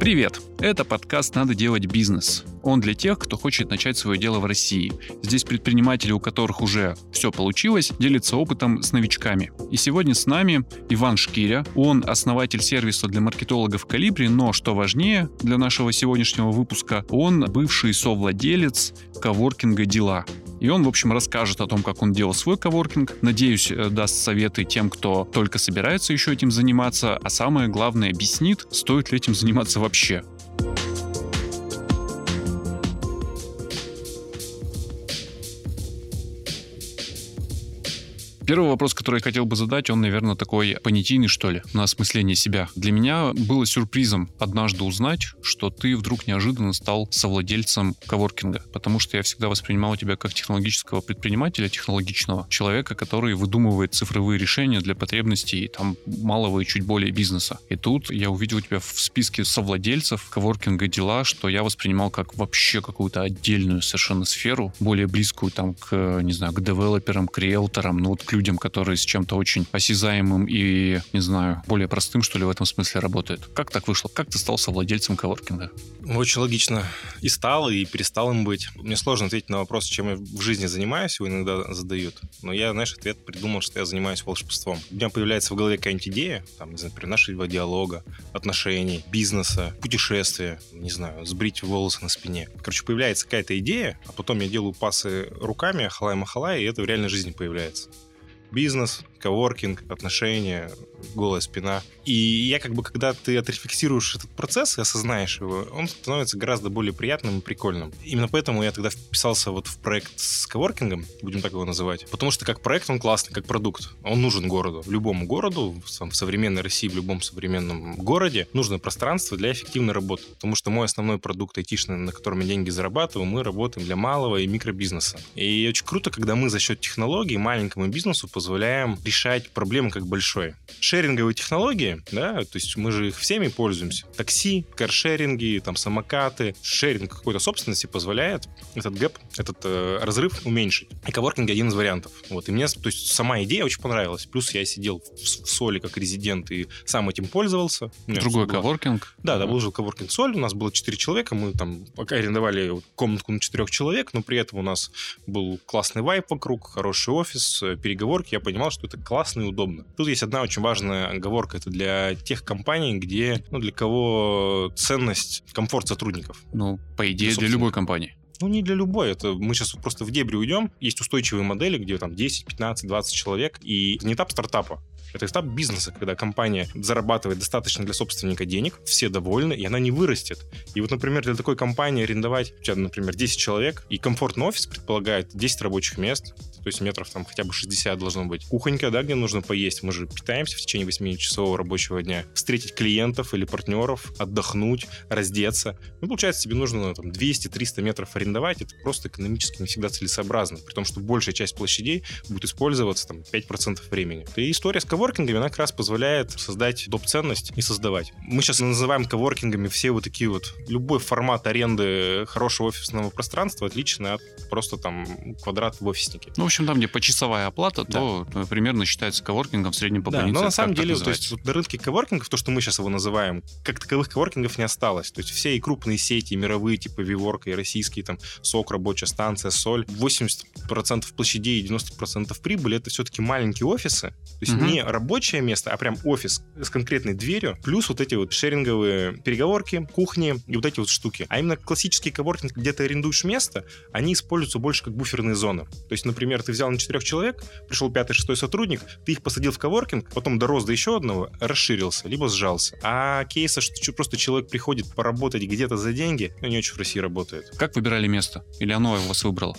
Привет! Это подкаст «Надо делать бизнес». Он для тех, кто хочет начать свое дело в России. Здесь предприниматели, у которых уже все получилось, делятся опытом с новичками. И сегодня с нами Иван Шкиря. Он основатель сервиса для маркетологов «Калибри», но, что важнее для нашего сегодняшнего выпуска, он бывший совладелец коворкинга «Дела». И он, в общем, расскажет о том, как он делал свой коворкинг. Надеюсь, э, даст советы тем, кто только собирается еще этим заниматься. А самое главное, объяснит, стоит ли этим заниматься вообще. Первый вопрос, который я хотел бы задать, он, наверное, такой понятийный, что ли, на осмысление себя. Для меня было сюрпризом однажды узнать, что ты вдруг неожиданно стал совладельцем коворкинга, потому что я всегда воспринимал тебя как технологического предпринимателя, технологичного человека, который выдумывает цифровые решения для потребностей там малого и чуть более бизнеса. И тут я увидел тебя в списке совладельцев коворкинга дела, что я воспринимал как вообще какую-то отдельную совершенно сферу, более близкую там к, не знаю, к девелоперам, к риэлторам, ну вот к людям, которые с чем-то очень осязаемым и, не знаю, более простым, что ли, в этом смысле работают. Как так вышло? Как ты стал совладельцем коворкинга? Очень логично. И стал, и перестал им быть. Мне сложно ответить на вопрос, чем я в жизни занимаюсь, его иногда задают. Но я, знаешь, ответ придумал, что я занимаюсь волшебством. У меня появляется в голове какая-нибудь идея, там, не знаю, например, нашего диалога, отношений, бизнеса, путешествия, не знаю, сбрить волосы на спине. Короче, появляется какая-то идея, а потом я делаю пасы руками, халай-махалай, и это в реальной жизни появляется бизнес, коворкинг, отношения, голая спина. И я как бы, когда ты отрефлексируешь этот процесс и осознаешь его, он становится гораздо более приятным и прикольным. Именно поэтому я тогда вписался вот в проект с коворкингом, будем так его называть. Потому что как проект он классный, как продукт. Он нужен городу. Любому городу, в современной России, в любом современном городе нужно пространство для эффективной работы. Потому что мой основной продукт айтишный, на котором я деньги зарабатываю, мы работаем для малого и микробизнеса. И очень круто, когда мы за счет технологий маленькому бизнесу позволяем решать проблемы как большой. Шеринговые технологии, да, то есть мы же их всеми пользуемся. Такси, каршеринги, там самокаты, шеринг какой-то собственности позволяет этот гэп, этот э, разрыв уменьшить. И коворкинг один из вариантов. Вот, и мне, то есть сама идея очень понравилась. Плюс я сидел в, в Соли как резидент и сам этим пользовался. Другой коворкинг? Да, да, был же коворкинг Соль, у нас было 4 человека, мы там пока арендовали комнатку на 4 человек, но при этом у нас был классный вайп вокруг, хороший офис, э, переговорки. Я понимал, что это классно и удобно. Тут есть одна очень важная оговорка. Это для тех компаний, где, ну, для кого ценность, комфорт сотрудников. Ну, по идее, для любой компании. Ну, не для любой. Это мы сейчас просто в дебри уйдем. Есть устойчивые модели, где там 10, 15, 20 человек. И это не этап стартапа. Это этап бизнеса, когда компания зарабатывает достаточно для собственника денег, все довольны, и она не вырастет. И вот, например, для такой компании арендовать, у тебя, например, 10 человек, и комфортный офис предполагает 10 рабочих мест, то есть метров там хотя бы 60 должно быть. Кухонька, да, где нужно поесть. Мы же питаемся в течение 8-часового рабочего дня. Встретить клиентов или партнеров, отдохнуть, раздеться. Ну, получается, тебе нужно там 200-300 метров арендовать. Это просто экономически не всегда целесообразно. При том, что большая часть площадей будет использоваться там 5% времени. И история с коворкингами, она как раз позволяет создать доп. ценность и создавать. Мы сейчас называем коворкингами все вот такие вот, любой формат аренды хорошего офисного пространства отличный от просто там квадрат в офиснике. Ну, общем, там, где почасовая оплата, да. то э, примерно считается коворкингом в среднем по да, больнице. Но на самом деле, то есть вот на рынке коворкингов, то, что мы сейчас его называем, как таковых коворкингов не осталось. То есть все и крупные сети, и мировые, типа Виворк, и российские, там, СОК, рабочая станция, Соль, 80% площадей и 90% прибыли, это все-таки маленькие офисы. То есть угу. не рабочее место, а прям офис с конкретной дверью, плюс вот эти вот шеринговые переговорки, кухни и вот эти вот штуки. А именно классический коворкинг, где ты арендуешь место, они используются больше как буферные зоны. То есть, например, например, ты взял на четырех человек, пришел пятый, шестой сотрудник, ты их посадил в коворкинг, потом дорос до еще одного, расширился, либо сжался. А кейса, что просто человек приходит поработать где-то за деньги, не очень в России работает. Как выбирали место? Или оно вас выбрало?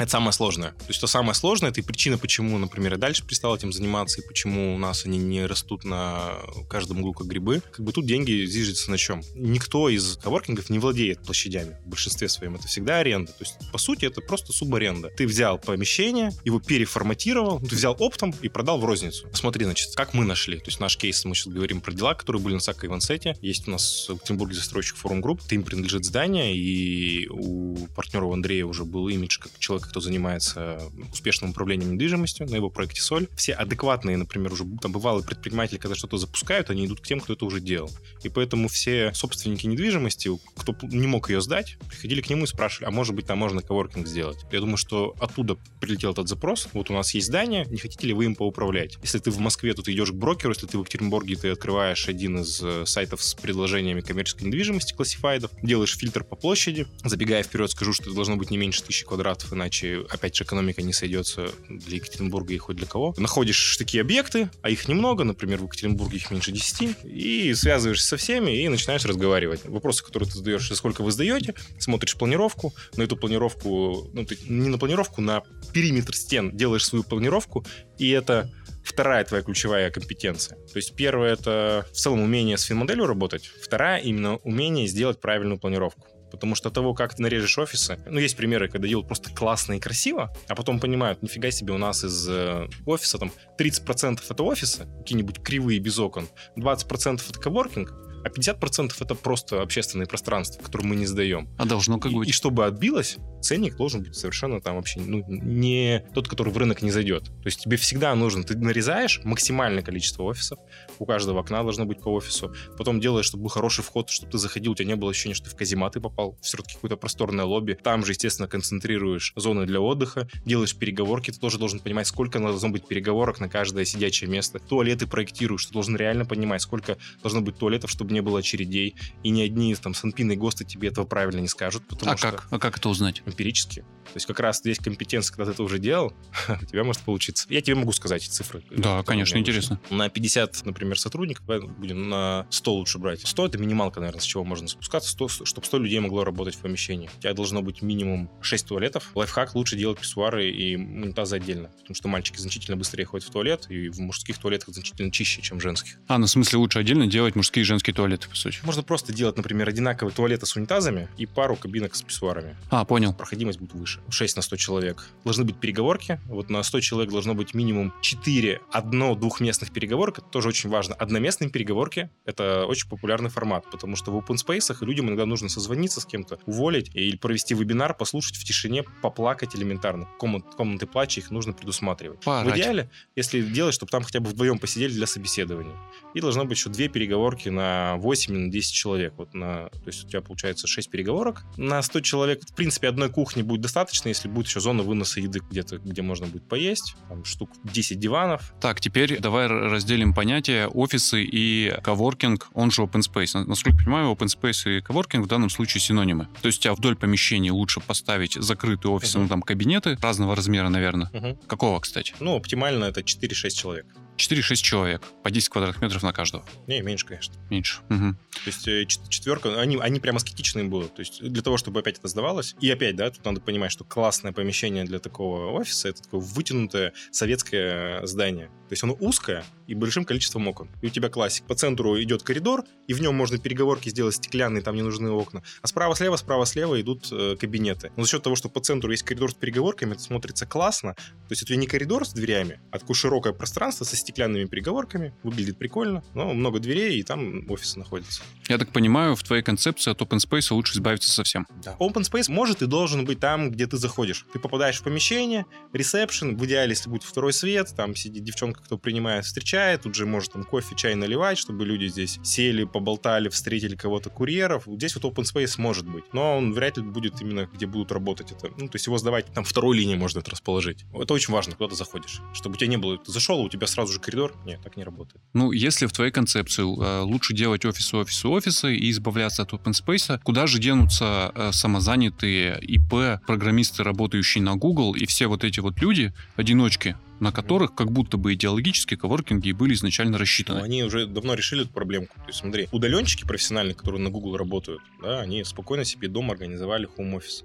Это самое сложное. То есть это самое сложное, это и причина, почему, например, я дальше перестал этим заниматься, и почему у нас они не растут на каждом углу как грибы. Как бы тут деньги зиждятся на чем? Никто из коворкингов не владеет площадями. В большинстве своем это всегда аренда. То есть, по сути, это просто субаренда. Ты взял помещение, его переформатировал, ты взял оптом и продал в розницу. Смотри, значит, как мы нашли. То есть наш кейс, мы сейчас говорим про дела, которые были на Сака и. Есть у нас в Екатеринбурге застройщик форум групп, им принадлежит здание, и у партнера Андрея уже был имидж как человека, кто занимается успешным управлением недвижимостью на его проекте «Соль». Все адекватные, например, уже там бывалые предприниматели, когда что-то запускают, они идут к тем, кто это уже делал. И поэтому все собственники недвижимости, кто не мог ее сдать, приходили к нему и спрашивали, а может быть там можно коворкинг сделать? Я думаю, что оттуда прилетел этот запрос. Вот у нас есть здание, не хотите ли вы им поуправлять? Если ты в Москве, то ты идешь к брокеру, если ты в Екатеринбурге, ты открываешь один из э, сайтов с предложениями коммерческой недвижимости, классифайдов, делаешь фильтр по площади. Забегая вперед, скажу, что это должно быть не меньше тысячи квадратов, иначе, опять же, экономика не сойдется для Екатеринбурга и хоть для кого. Находишь такие объекты, а их немного, например, в Екатеринбурге их меньше 10, и связываешься со всеми и начинаешь разговаривать. Вопросы, которые ты задаешь, сколько вы сдаете, смотришь планировку, на эту планировку, ну, ты не на планировку, на периметр стен делаешь свою планировку, и это вторая твоя ключевая компетенция. То есть первое — это в целом умение с финмоделью работать, вторая — именно умение сделать правильную планировку. Потому что того, как ты нарежешь офисы, ну, есть примеры, когда делают просто классно и красиво, а потом понимают, нифига себе, у нас из э, офиса там 30% это офисы, какие-нибудь кривые без окон, 20% это коворкинг, а 50% это просто общественное пространство, которое мы не сдаем. А должно как и, быть? И чтобы отбилось, ценник должен быть совершенно там вообще ну, не тот, который в рынок не зайдет. То есть тебе всегда нужно, ты нарезаешь максимальное количество офисов, у каждого окна должно быть по офису, потом делаешь, чтобы был хороший вход, чтобы ты заходил, у тебя не было ощущения, что ты в казематы попал, все-таки какое-то просторное лобби, там же, естественно, концентрируешь зоны для отдыха, делаешь переговорки, ты тоже должен понимать, сколько должно быть переговорок на каждое сидячее место, туалеты проектируешь, ты должен реально понимать, сколько должно быть туалетов, чтобы не было очередей, и ни одни там санпины и ГОСТы тебе этого правильно не скажут, потому а что... как? А как это узнать? Эмпирически. То есть как раз здесь компетенция, когда ты это уже делал, у тебя может получиться. Я тебе могу сказать цифры. Да, конечно, интересно. На 50, например, сотрудников, будем на 100 лучше брать. 100 — это минималка, наверное, с чего можно спускаться, 100, чтобы 100 людей могло работать в помещении. У тебя должно быть минимум 6 туалетов. Лайфхак — лучше делать писсуары и унитазы отдельно, потому что мальчики значительно быстрее ходят в туалет, и в мужских туалетах значительно чище, чем в женских. А, ну в смысле лучше отдельно делать мужские и женские туалеты, по сути? Можно просто делать, например, одинаковые туалеты с унитазами и пару кабинок с писсуарами. А, понял. Проходимость будет выше. 6 на 100 человек. Должны быть переговорки. Вот на 100 человек должно быть минимум 4 одно-двухместных переговорок. Это тоже очень важно. Одноместные переговорки — это очень популярный формат, потому что в open space людям иногда нужно созвониться с кем-то, уволить или провести вебинар, послушать в тишине, поплакать элементарно. Комнат, комнаты плача их нужно предусматривать. Поорать. В идеале, если делать, чтобы там хотя бы вдвоем посидели для собеседования. И должно быть еще две переговорки на 8 на 10 человек. Вот на, то есть у тебя получается 6 переговорок. На 100 человек, в принципе, одной кухни будет достаточно, если будет еще зона выноса еды где-то, где можно будет поесть. Там штук 10 диванов. Так, теперь давай разделим понятия офисы и коворкинг, он же open space. Насколько я понимаю, open space и коворкинг в данном случае синонимы. То есть у тебя вдоль помещения лучше поставить закрытые офисы, Мгм. ну там кабинеты разного размера, наверное. Мгм. Какого, кстати? Ну, оптимально это 4-6 человек. 4-6 человек, по 10 квадратных метров на каждого. Не, меньше, конечно. Меньше. Мгм. То есть э, чет- четверка, они, они прям аскетичные будут. То есть для того, чтобы опять это сдавалось. И опять, да, тут надо понимать, что классное помещение для такого офиса это такое вытянутое советское здание. То есть оно узкое и большим количеством окон. И у тебя классик. По центру идет коридор, и в нем можно переговорки сделать стеклянные, там не нужны окна. А справа-слева, справа-слева идут э, кабинеты. Но за счет того, что по центру есть коридор с переговорками, это смотрится классно. То есть это не коридор с дверями, а такое широкое пространство со стеклянными переговорками. Выглядит прикольно, но много дверей, и там офисы находятся. Я так понимаю, в твоей концепции от open space лучше избавиться совсем. Да. Open space может и должен быть там, где ты заходишь. Ты попадаешь в помещение, ресепшн, в идеале, если будет второй свет, там сидит девчонка, кто принимает, встречает, тут же может там кофе, чай наливать, чтобы люди здесь сели, поболтали, встретили кого-то курьеров. Здесь вот open space может быть, но он вряд ли будет именно, где будут работать это. Ну, то есть его сдавать там второй линии можно это расположить. Это очень важно, куда ты заходишь. Чтобы у тебя не было, ты зашел, у тебя сразу же коридор. Нет, так не работает. Ну, если в твоей концепции э, лучше делать офисы, офисы, офисы и избавляться от open space, куда же денутся э, самозанятые ИП, программисты, работающие на Google, и все вот эти вот люди, одиночки, на которых как будто бы идеологически коворкинги были изначально Но рассчитаны. они уже давно решили эту проблемку. То есть, смотри, удаленщики профессиональные, которые на Google работают, да, они спокойно себе дома организовали хоум-офис.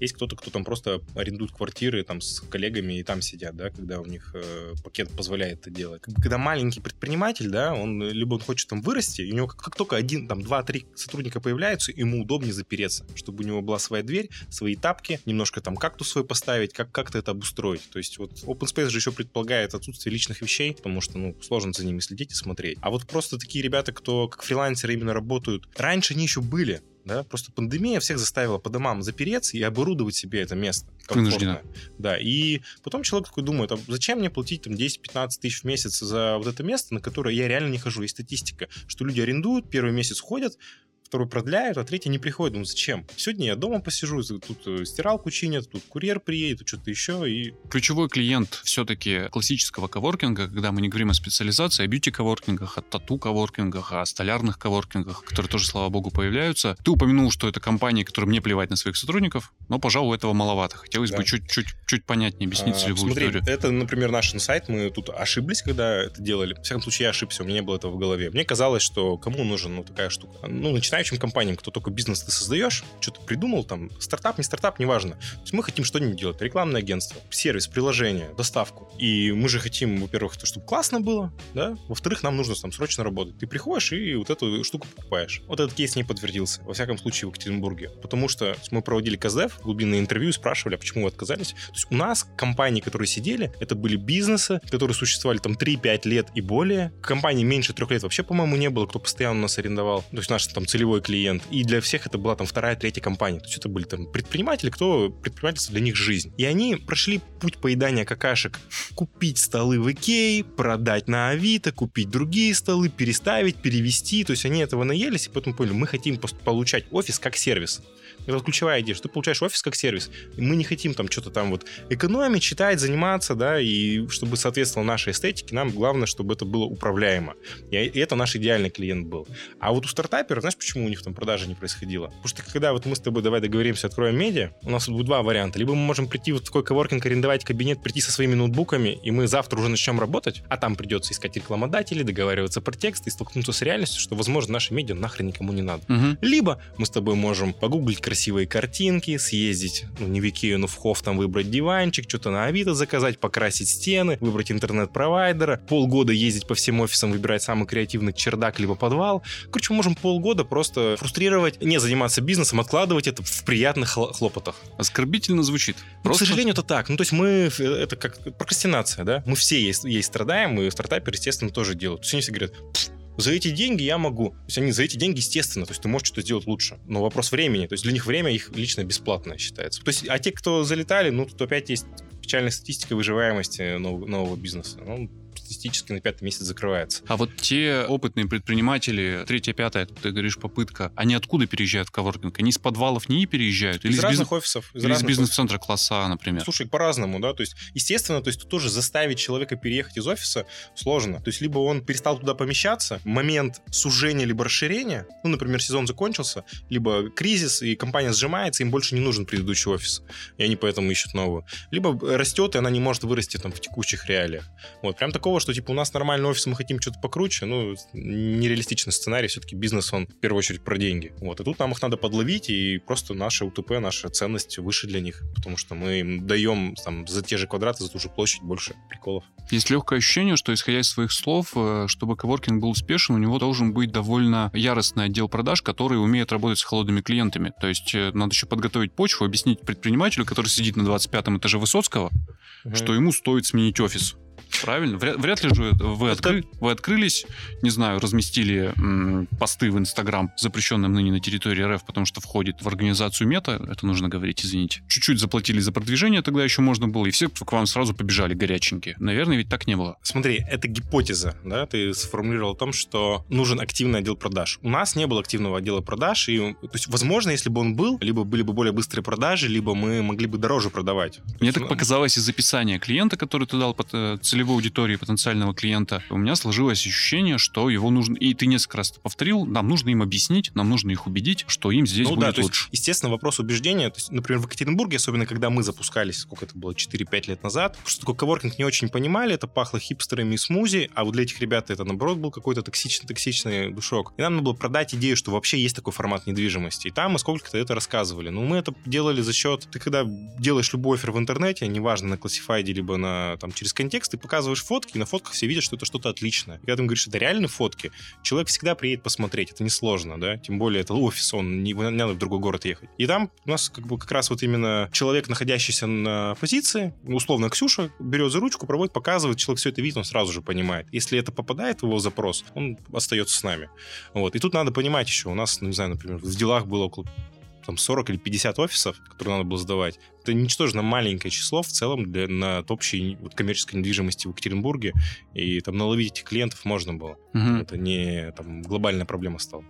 Есть кто-то, кто там просто арендует квартиры там с коллегами и там сидят, да, когда у них э, пакет позволяет это делать. Когда маленький предприниматель, да, он э, либо он хочет там вырасти, и у него как, как только один, там, два-три сотрудника появляются, ему удобнее запереться, чтобы у него была своя дверь, свои тапки, немножко там кактус свой поставить, как как-то это обустроить. То есть вот open space же еще предполагает отсутствие личных вещей, потому что, ну, сложно за ними следить и смотреть. А вот просто такие ребята, кто как фрилансеры именно работают, раньше они еще были, да, просто пандемия всех заставила по домам запереться и оборудовать себе это место. Вынуждена. Да, и потом человек такой думает, а зачем мне платить там 10-15 тысяч в месяц за вот это место, на которое я реально не хожу? Есть статистика, что люди арендуют, первый месяц ходят, второй продляют, а третий не приходит. Ну зачем? Сегодня я дома посижу, тут э, стиралку чинят, тут курьер приедет, что-то еще. И... Ключевой клиент все-таки классического коворкинга, когда мы не говорим о специализации, о бьюти-коворкингах, о тату-коворкингах, о столярных коворкингах, которые тоже, слава богу, появляются. Ты упомянул, что это компании, которым не плевать на своих сотрудников, но, пожалуй, этого маловато. Хотелось да. бы чуть-чуть чуть понятнее объяснить а, целевую смотри, историю. Это, например, наш инсайт. Мы тут ошиблись, когда это делали. В всяком случае, я ошибся, у меня не было этого в голове. Мне казалось, что кому нужен ну, такая штука? Ну, начинающим компаниям, кто только бизнес ты создаешь, что-то придумал, там, стартап, не стартап, неважно. То есть мы хотим что-нибудь делать. Рекламное агентство, сервис, приложение, доставку. И мы же хотим, во-первых, то, чтобы классно было, да, во-вторых, нам нужно там срочно работать. Ты приходишь и вот эту штуку покупаешь. Вот этот кейс не подтвердился, во всяком случае, в Екатеринбурге. Потому что мы проводили КСДФ, глубинное интервью, спрашивали, а почему вы отказались. То есть у нас компании, которые сидели, это были бизнесы, которые существовали там 3-5 лет и более. Компании меньше трех лет вообще, по-моему, не было, кто постоянно нас арендовал. То есть наш там целевой клиент. И для всех это была там вторая, третья компания. То есть это были там предприниматели, кто предпринимательство для них жизнь. И они прошли путь поедания какашек. Купить столы в Икее, продать на Авито, купить другие столы, переставить, перевести. То есть они этого наелись и поэтому поняли, мы хотим получать офис как сервис. Это ключевая идея, что ты получаешь офис как сервис. И мы не хотим там что-то там вот экономить, читать, заниматься, да, и чтобы соответствовало нашей эстетике, нам главное, чтобы это было управляемо. И это наш идеальный клиент был. А вот у стартапера, знаешь, почему у них там продажа не происходила? Потому что когда вот мы с тобой давай договоримся, откроем медиа, у нас будет два варианта. Либо мы можем прийти вот в такой коворкинг, арендовать кабинет, прийти со своими ноутбуками, и мы завтра уже начнем работать, а там придется искать рекламодателей, договариваться про текст и столкнуться с реальностью, что, возможно, наше медиа нахрен никому не надо. Угу. Либо мы с тобой можем погуглить красивые картинки, съездить, ну, не в Икею, но в Хофф, там выбрать диванчик, что-то на Авито заказать, покрасить стены, выбрать интернет-провайдера, полгода ездить по всем офисам, выбирать самый креативный чердак либо подвал. Короче, мы можем полгода просто фрустрировать, не заниматься бизнесом, откладывать это в приятных хлопотах. Оскорбительно звучит. Ну, К сожалению, это так. Ну, то есть мы, это как прокрастинация, да? Мы все есть, есть страдаем, и стартаперы, естественно, тоже делают. То есть они все говорят, за эти деньги я могу. То есть они за эти деньги, естественно, то есть ты можешь что-то сделать лучше. Но вопрос времени. То есть для них время их лично бесплатное считается. То есть, а те, кто залетали, ну, тут опять есть печальная статистика выживаемости нового, нового бизнеса. Ну, статистически на пятый месяц закрывается. А вот те опытные предприниматели, третья, пятая, ты говоришь, попытка, они откуда переезжают в коворкинг? Они из подвалов не переезжают? Или из, из разных бизнес... офисов. Из или из бизнес-центра класса например? Слушай, по-разному, да, то есть, естественно, то есть тут тоже заставить человека переехать из офиса сложно. То есть, либо он перестал туда помещаться, момент сужения либо расширения, ну, например, сезон закончился, либо кризис, и компания сжимается, им больше не нужен предыдущий офис, и они поэтому ищут новую. Либо растет, и она не может вырасти там в текущих реалиях. Вот, прям такого, что типа у нас нормальный офис, мы хотим что-то покруче, ну, нереалистичный сценарий, все-таки бизнес, он в первую очередь про деньги. Вот, и тут нам их надо подловить, и просто наша УТП, наша ценность выше для них, потому что мы им даем там за те же квадраты, за ту же площадь больше приколов. Есть легкое ощущение, что, исходя из своих слов, э, чтобы коворкинг был успешен, у него должен быть довольно яростный отдел продаж, который умеет работать с холодными клиентами. То есть э, надо еще подготовить почву, объяснить предпринимателю, который сидит на 25 этаже Высоцкого, угу. что ему стоит сменить офис. Правильно. Вряд, вряд ли же вы, откры, вы открылись, не знаю, разместили м, посты в Инстаграм, запрещенным ныне на территории РФ, потому что входит в организацию мета, это нужно говорить, извините. Чуть-чуть заплатили за продвижение, тогда еще можно было, и все к вам сразу побежали горяченькие. Наверное, ведь так не было. Смотри, это гипотеза, да, ты сформулировал о том, что нужен активный отдел продаж. У нас не было активного отдела продаж, и, то есть, возможно, если бы он был, либо были бы более быстрые продажи, либо мы могли бы дороже продавать. Мне так показалось из описания клиента, который ты дал под э, целевой целевой аудитории потенциального клиента, у меня сложилось ощущение, что его нужно, и ты несколько раз это повторил, нам нужно им объяснить, нам нужно их убедить, что им здесь ну, будет да, лучше. Есть, естественно, вопрос убеждения, то есть, например, в Екатеринбурге, особенно когда мы запускались, сколько это было, 4-5 лет назад, что такое коворкинг не очень понимали, это пахло хипстерами и смузи, а вот для этих ребят это, наоборот, был какой-то токсичный-токсичный душок. И нам надо было продать идею, что вообще есть такой формат недвижимости. И там мы сколько-то это рассказывали. Но мы это делали за счет... Ты когда делаешь любой офер в интернете, неважно, на классифайде, либо на, там, через контекст, ты показываешь показываешь фотки, и на фотках все видят, что это что-то отличное. И когда ты им говоришь, это реальные фотки, человек всегда приедет посмотреть, это несложно, да, тем более это офис, он не, не надо в другой город ехать. И там у нас как бы как раз вот именно человек, находящийся на позиции, условно Ксюша, берет за ручку, проводит, показывает, человек все это видит, он сразу же понимает. Если это попадает в его запрос, он остается с нами. Вот. И тут надо понимать еще, у нас, ну, не знаю, например, в делах было около там 40 или 50 офисов, которые надо было сдавать. Это ничтожно маленькое число в целом для, на общей вот, коммерческой недвижимости в Екатеринбурге. И там наловить этих клиентов можно было. Угу. Это не там, глобальная проблема стала.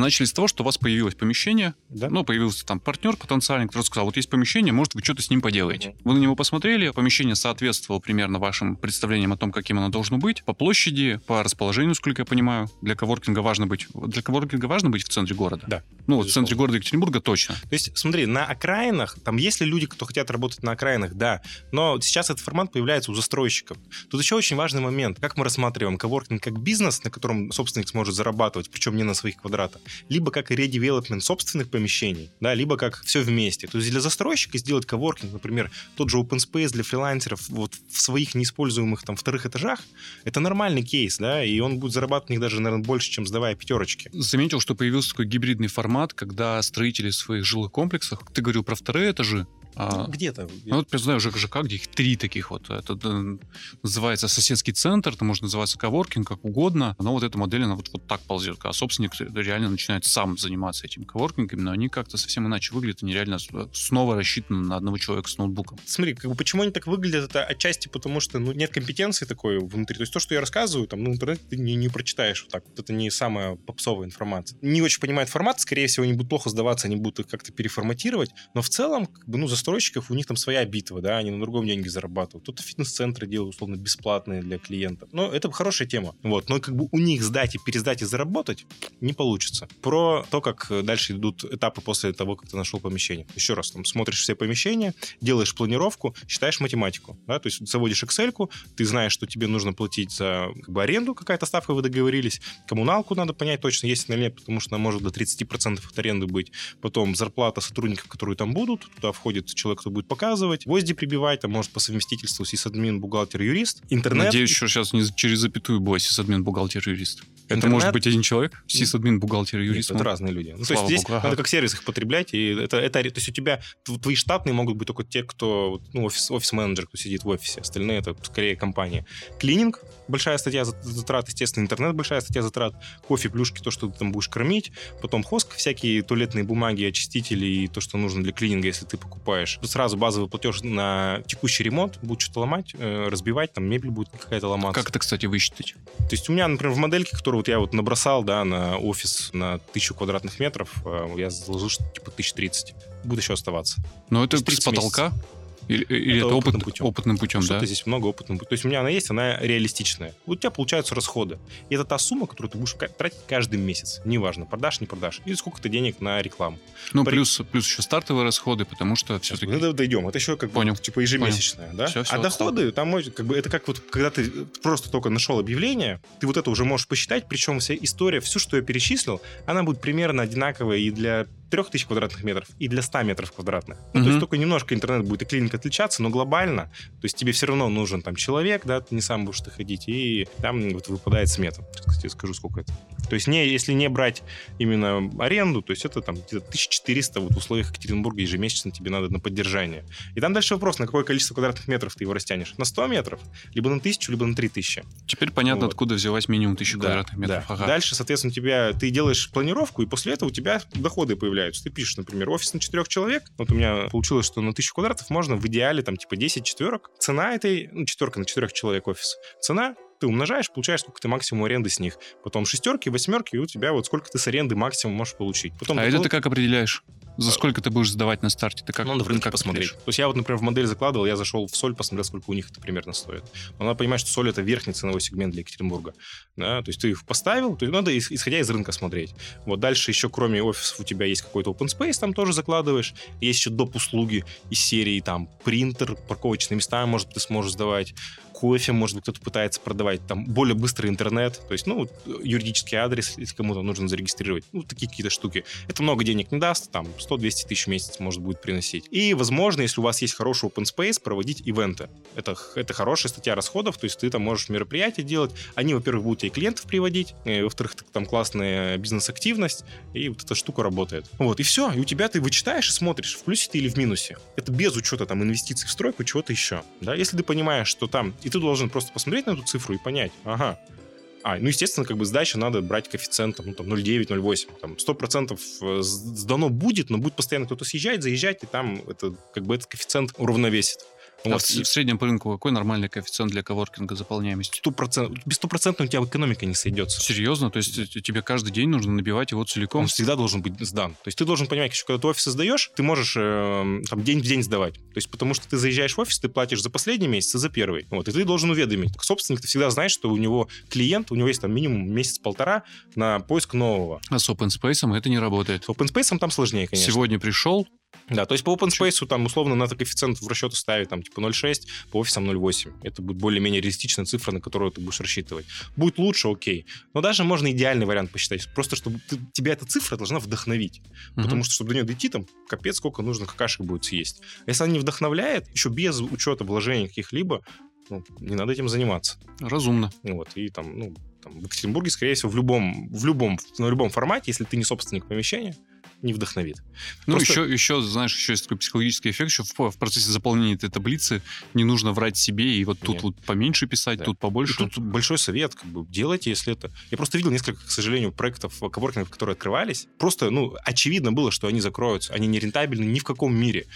Мы начали с того, что у вас появилось помещение, да? ну, появился там партнер потенциальный, который сказал, вот есть помещение, может, вы что-то с ним поделаете. Вы на него посмотрели, помещение соответствовало примерно вашим представлениям о том, каким оно должно быть, по площади, по расположению, сколько я понимаю. Для коворкинга важно быть, для коворкинга важно быть в центре города? Да. Ну, вот в центре города Екатеринбурга точно. То есть, смотри, на окраинах, там есть ли люди, кто хотят работать на окраинах, да, но сейчас этот формат появляется у застройщиков. Тут еще очень важный момент, как мы рассматриваем коворкинг как бизнес, на котором собственник сможет зарабатывать, причем не на своих квадратах, либо как редевелопмент собственных помещений, да, либо как все вместе. То есть для застройщика сделать коворкинг, например, тот же open space для фрилансеров вот в своих неиспользуемых там вторых этажах, это нормальный кейс, да, и он будет зарабатывать в них даже, наверное, больше, чем сдавая пятерочки. Заметил, что появился такой гибридный формат, когда строители своих жилых комплексах, ты говорил про вторые этажи, а, ну, где-то. Ну, вот, я знаю, ЖК, где их три таких вот. Это э, называется соседский центр, это может называться коворкинг, как угодно. Но вот эта модель, она вот, вот так ползет. А собственник реально начинает сам заниматься этим коворкингом, но они как-то совсем иначе выглядят. Они реально снова рассчитаны на одного человека с ноутбуком. Смотри, как бы почему они так выглядят, это отчасти потому, что ну, нет компетенции такой внутри. То есть то, что я рассказываю, там, ну, интернет ты не, не прочитаешь вот так. Вот это не самая попсовая информация. Не очень понимают формат, скорее всего, они будут плохо сдаваться, они будут их как-то переформатировать. Но в целом, как бы, ну, за застройщиков, у них там своя битва, да, они на другом деньги зарабатывают. Кто-то фитнес-центры делают, условно, бесплатные для клиентов. Но это хорошая тема. Вот. Но как бы у них сдать и пересдать и заработать не получится. Про то, как дальше идут этапы после того, как ты нашел помещение. Еще раз, там, смотришь все помещения, делаешь планировку, считаешь математику, да, то есть заводишь Excel, ты знаешь, что тебе нужно платить за как бы, аренду, какая-то ставка вы договорились, коммуналку надо понять точно, есть или нет, потому что она может до 30% от аренды быть. Потом зарплата сотрудников, которые там будут, туда входит человек, кто будет показывать, гвозди прибивать, там может по совместительству сисадмин, бухгалтер, юрист, интернет. Надеюсь, что сейчас не через запятую было сисадмин, бухгалтер, юрист. Это интернет... может быть один человек? Сисадмин, бухгалтер, юрист? Нет, это разные люди. Ну, то есть здесь ага. надо как сервис их потреблять, и это, это, то есть у тебя твои штатные могут быть только те, кто, ну, офис, офис-менеджер, кто сидит в офисе, остальные это скорее компания. Клининг, большая статья затрат, естественно, интернет, большая статья затрат, кофе, плюшки, то, что ты там будешь кормить, потом хоск, всякие туалетные бумаги, очистители и то, что нужно для клининга, если ты покупаешь. Тут сразу базовый платеж на текущий ремонт, будет что-то ломать, э, разбивать, там мебель будет какая-то ломаться. Как это, кстати, высчитать? То есть у меня, например, в модельке, которую вот я вот набросал, да, на офис на тысячу квадратных метров, э, я заложил, что типа 1030. Буду еще оставаться. Но это с потолка? Месяцев. Или, или это, это опытным, путем. опытным путем, Что-то да? здесь много опытным путем. То есть у меня она есть, она реалистичная. У тебя получаются расходы. И это та сумма, которую ты будешь тратить каждый месяц. Неважно, продашь, не продашь. Или сколько ты денег на рекламу. Ну, При... плюс, плюс еще стартовые расходы, потому что все-таки... Ну, дойдем. Это еще как Понял. бы типа ежемесячная, Понял. да? Все, все, а доходы, там как бы это как вот, когда ты просто только нашел объявление, ты вот это уже можешь посчитать, причем вся история, все, что я перечислил, она будет примерно одинаковая и для 3000 квадратных метров и для 100 метров квадратных. Mm-hmm. Ну, то есть только немножко интернет будет и клиника отличаться, но глобально, то есть тебе все равно нужен там человек, да, ты не сам будешь ты ходить, и там вот выпадает смета. Сейчас я скажу, сколько это. То есть не, если не брать именно аренду, то есть это там где-то 1400 вот в условиях Екатеринбурга ежемесячно тебе надо на поддержание. И там дальше вопрос, на какое количество квадратных метров ты его растянешь? На 100 метров? Либо на 1000, либо на 3000. Теперь понятно, вот. откуда взялась минимум 1000 да, квадратных метров. Да. Ага. Дальше, соответственно, тебя, ты делаешь планировку, и после этого у тебя доходы появляются. Ты пишешь, например, офис на 4 человек. Вот у меня получилось, что на 1000 квадратов можно в идеале там типа 10 четверок. Цена этой, ну, четверка на 4 человек офис. Цена ты умножаешь, получаешь, сколько ты максимум аренды с них. Потом шестерки, восьмерки, и у тебя вот сколько ты с аренды максимум можешь получить. Потом а это ты как определяешь? За сколько ты будешь сдавать на старте? Ты как, ну, надо в рынке как посмотреть. смотришь? То есть я вот, например, в модель закладывал, я зашел в соль, посмотрел, сколько у них это примерно стоит. Но надо понимать, что соль это верхний ценовой сегмент для Екатеринбурга. Да? То есть ты их поставил, то есть надо исходя из рынка смотреть. Вот дальше еще кроме офисов у тебя есть какой-то open space, там тоже закладываешь. Есть еще доп. услуги из серии там принтер, парковочные места, может ты сможешь сдавать кофе, может быть, кто-то пытается продавать, там, более быстрый интернет, то есть, ну, юридический адрес, если кому-то нужно зарегистрировать, ну, такие какие-то штуки. Это много денег не даст, там, 100-200 тысяч в месяц может будет приносить. И, возможно, если у вас есть хороший open space, проводить ивенты. Это, это хорошая статья расходов, то есть ты там можешь мероприятия делать, они, во-первых, будут тебе клиентов приводить, и, во-вторых, там классная бизнес-активность, и вот эта штука работает. Вот, и все, и у тебя ты вычитаешь и смотришь, в плюсе ты или в минусе. Это без учета там инвестиций в стройку, чего-то еще. Да, если ты понимаешь, что там и ты должен просто посмотреть на эту цифру и понять, ага, а, ну, естественно, как бы сдача надо брать коэффициентом, ну, там, 0,9, 0,8. Там, 100% э, сдано будет, но будет постоянно кто-то съезжать, заезжать, и там это, как бы этот коэффициент уравновесит. А вот. в, в среднем по рынку какой нормальный коэффициент для коворкинга заполняемости? 100%. Без стопроцентного у тебя экономика не сойдется. Серьезно? То есть э, тебе каждый день нужно набивать его целиком? Он всегда должен быть сдан. То есть ты должен понимать, что когда ты офис создаешь, ты можешь э, там день в день сдавать. То есть потому что ты заезжаешь в офис, ты платишь за последний месяц и за первый. Вот, и ты должен уведомить. Собственник, ты всегда знаешь, что у него клиент, у него есть там минимум месяц-полтора на поиск нового. А с open space это не работает? С open space там сложнее, конечно. Сегодня пришел, да, то есть по open space там условно надо коэффициент в расчеты ставить там типа 0,6, по офисам 0,8. Это будет более-менее реалистичная цифра, на которую ты будешь рассчитывать. Будет лучше, окей. Но даже можно идеальный вариант посчитать. Просто чтобы ты, тебя эта цифра должна вдохновить. Угу. Потому что, чтобы до нее дойти, там капец сколько нужно какашек будет съесть. Если она не вдохновляет, еще без учета вложений каких-либо, ну, не надо этим заниматься. Разумно. Вот, и там, ну, там, в Екатеринбурге, скорее всего, в любом, в любом, на любом формате, если ты не собственник помещения, не вдохновит. Ну, Просто... еще, еще, знаешь, еще есть такой психологический эффект, что в, в процессе заполнения этой таблицы не нужно врать себе и вот тут Нет. вот поменьше писать, да. тут побольше. И тут большой совет, как бы, делайте, если это... Я просто видел несколько, к сожалению, проектов коворкингов, которые открывались. Просто, ну, очевидно было, что они закроются. Они не рентабельны ни в каком мире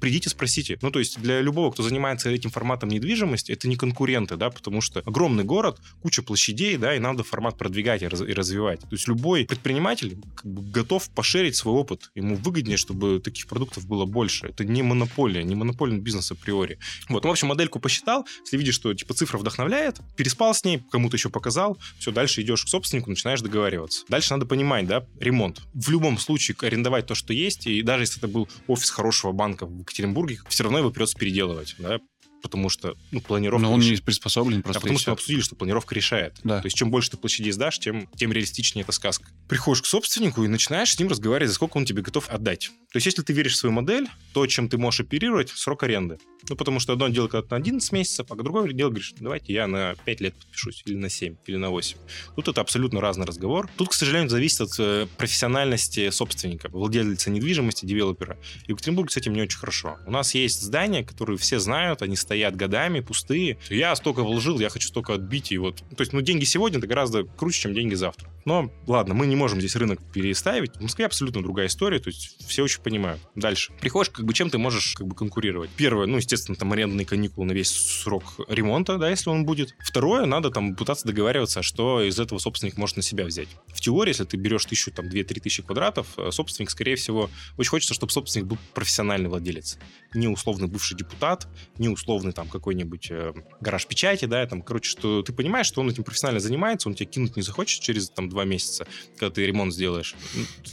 придите, спросите. Ну, то есть для любого, кто занимается этим форматом недвижимости, это не конкуренты, да, потому что огромный город, куча площадей, да, и надо формат продвигать и, раз, и развивать. То есть любой предприниматель как бы, готов пошерить свой опыт. Ему выгоднее, чтобы таких продуктов было больше. Это не монополия, не монопольный бизнес априори. Вот, ну, в общем, модельку посчитал, если видишь, что, типа, цифра вдохновляет, переспал с ней, кому-то еще показал, все, дальше идешь к собственнику, начинаешь договариваться. Дальше надо понимать, да, ремонт. В любом случае арендовать то, что есть, и даже если это был офис хорошего банка в Екатеринбурге, все равно его придется переделывать, да, потому что ну, планировка... Но он не приспособлен просто. Да, потому что мы обсудили, что планировка решает. Да. То есть чем больше ты площадей сдашь, тем, тем реалистичнее эта сказка. Приходишь к собственнику и начинаешь с ним разговаривать, за сколько он тебе готов отдать. То есть если ты веришь в свою модель, то, чем ты можешь оперировать, срок аренды. Ну, потому что одно дело, когда ты на 11 месяцев, а другое дело, говоришь, давайте я на 5 лет подпишусь, или на 7, или на 8. Тут это абсолютно разный разговор. Тут, к сожалению, зависит от э, профессиональности собственника, владельца недвижимости, девелопера. И в Екатеринбурге с этим не очень хорошо. У нас есть здания, которые все знают, они стоят годами, пустые. Я столько вложил, я хочу столько отбить, и вот... То есть, ну, деньги сегодня это гораздо круче, чем деньги завтра. Но, ладно, мы не можем здесь рынок переставить. В Москве абсолютно другая история, то есть все очень понимают. Дальше. Приходишь, как бы, чем ты можешь, как бы, конкурировать? Первое, ну, естественно, там арендные каникулы на весь срок ремонта, да, если он будет. Второе, надо там пытаться договариваться, что из этого собственник может на себя взять. В теории, если ты берешь тысячу, там, две-три тысячи квадратов, э, собственник, скорее всего, очень хочется, чтобы собственник был профессиональный владелец. Не условный бывший депутат, не условный там какой-нибудь э, гараж печати, да, там, короче, что ты понимаешь, что он этим профессионально занимается, он тебя кинуть не захочет через там два месяца, когда ты ремонт сделаешь.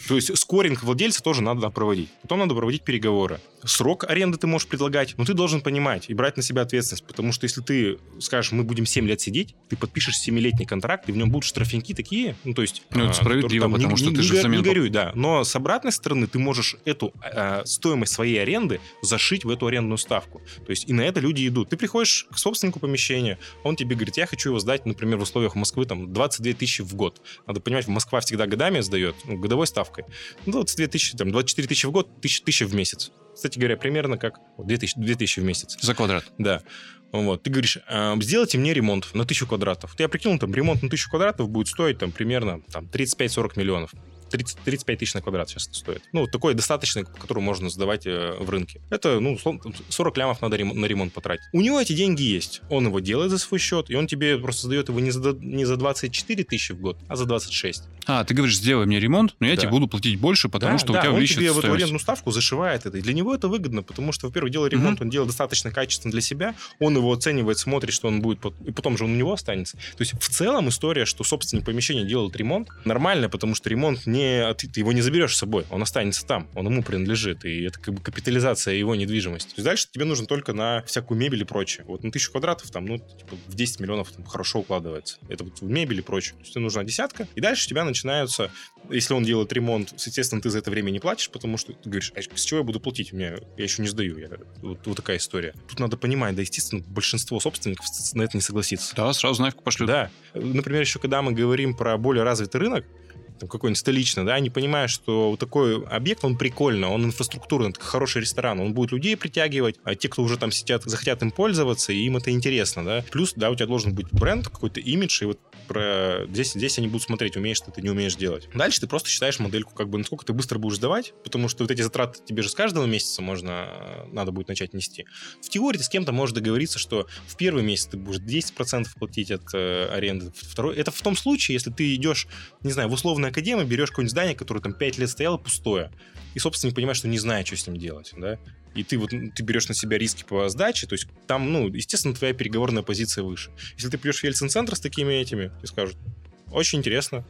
То есть скоринг владельца тоже надо проводить. Потом надо проводить переговоры. Срок аренды ты можешь предлагать, но ты должен понимать и брать на себя ответственность, потому что если ты скажешь, мы будем 7 лет сидеть, ты подпишешь 7-летний контракт, и в нем будут штрафники такие, ну, то есть... Ну, это а, справедливо, потому не, что не, ты не, же взамен... Не горюй, да. Но с обратной стороны ты можешь эту э, стоимость своей аренды зашить в эту арендную ставку. То есть и на это люди идут. Ты приходишь к собственнику помещения, он тебе говорит, я хочу его сдать, например, в условиях Москвы там 22 тысячи в год. Надо понимать, Москва всегда годами сдает, ну, годовой ставкой. Ну, 22 тысячи, там, 24 тысячи в год, 1000, 1000 в месяц. Кстати говоря, примерно как 2000, 2000 в месяц. За квадрат? Да. Вот. Ты говоришь, «А, сделайте мне ремонт на тысячу квадратов. Ты я прикинул, там ремонт на тысячу квадратов будет стоить там примерно там, 35-40 миллионов. 30, 35 тысяч на квадрат сейчас это стоит. Ну, такой достаточный, который можно сдавать э, в рынке. Это, ну, 40 лямов надо ремонт, на ремонт потратить. У него эти деньги есть. Он его делает за свой счет, и он тебе просто сдает его не за, не за 24 тысячи в год, а за 26. А, ты говоришь, сделай мне ремонт, но я да. тебе буду платить больше, потому да, что да, у тебя он тебе в эту арендную ставку зашивает это. И для него это выгодно, потому что, во-первых, делая ремонт, угу. он делает достаточно качественно для себя, он его оценивает, смотрит, что он будет, и потом же он у него останется. То есть в целом история, что собственник помещения делает ремонт, нормально, потому что ремонт не... Ты его не заберешь с собой, он останется там, он ему принадлежит, и это как бы капитализация его недвижимости. То есть дальше тебе нужно только на всякую мебель и прочее. Вот на тысячу квадратов там, ну, типа, в 10 миллионов там, хорошо укладывается. Это вот мебель и прочее. То есть тебе нужна десятка, и дальше у тебя начинаются если он делает ремонт, естественно, ты за это время не платишь, потому что ты говоришь, а с чего я буду платить? У меня, я еще не сдаю. Я, вот, вот такая история. Тут надо понимать, да, естественно, большинство собственников на это не согласится. Да, сразу нафиг пошлют. Да. Например, еще когда мы говорим про более развитый рынок, там какой-нибудь столичный, да, они понимают, что вот такой объект, он прикольно, он инфраструктурный, это хороший ресторан, он будет людей притягивать, а те, кто уже там сидят, захотят им пользоваться, и им это интересно, да. Плюс, да, у тебя должен быть бренд, какой-то имидж, и вот про... Здесь, здесь они будут смотреть, умеешь ты, ты не умеешь делать. Дальше ты просто считаешь модельку, как бы, насколько ты быстро будешь сдавать, потому что вот эти затраты тебе же с каждого месяца можно, надо будет начать нести. В теории ты с кем-то можешь договориться, что в первый месяц ты будешь 10% платить от э, аренды, второй... Это в том случае, если ты идешь, не знаю, в условную академию, берешь какое-нибудь здание, которое там 5 лет стояло пустое, и, собственно, не понимаешь, что не знает, что с ним делать, да, и ты вот ты берешь на себя риски по сдаче, то есть там, ну, естественно, твоя переговорная позиция выше. Если ты придешь в Ельцин-центр с такими этими, тебе скажут, очень интересно,